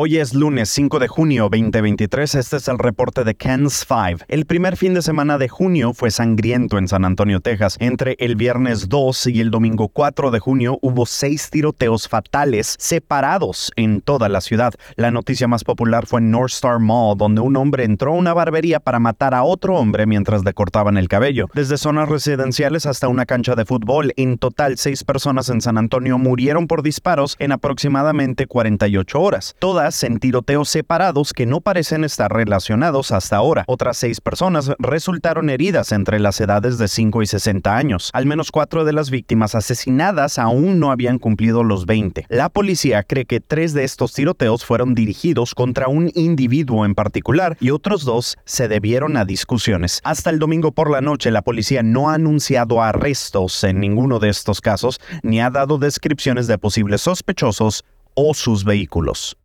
Hoy es lunes 5 de junio 2023, este es el reporte de Ken's 5. El primer fin de semana de junio fue sangriento en San Antonio, Texas. Entre el viernes 2 y el domingo 4 de junio hubo seis tiroteos fatales separados en toda la ciudad. La noticia más popular fue en North Star Mall, donde un hombre entró a una barbería para matar a otro hombre mientras le cortaban el cabello. Desde zonas residenciales hasta una cancha de fútbol, en total seis personas en San Antonio murieron por disparos en aproximadamente 48 horas. Todas en tiroteos separados que no parecen estar relacionados hasta ahora. Otras seis personas resultaron heridas entre las edades de 5 y 60 años. Al menos cuatro de las víctimas asesinadas aún no habían cumplido los 20. La policía cree que tres de estos tiroteos fueron dirigidos contra un individuo en particular y otros dos se debieron a discusiones. Hasta el domingo por la noche la policía no ha anunciado arrestos en ninguno de estos casos ni ha dado descripciones de posibles sospechosos o sus vehículos.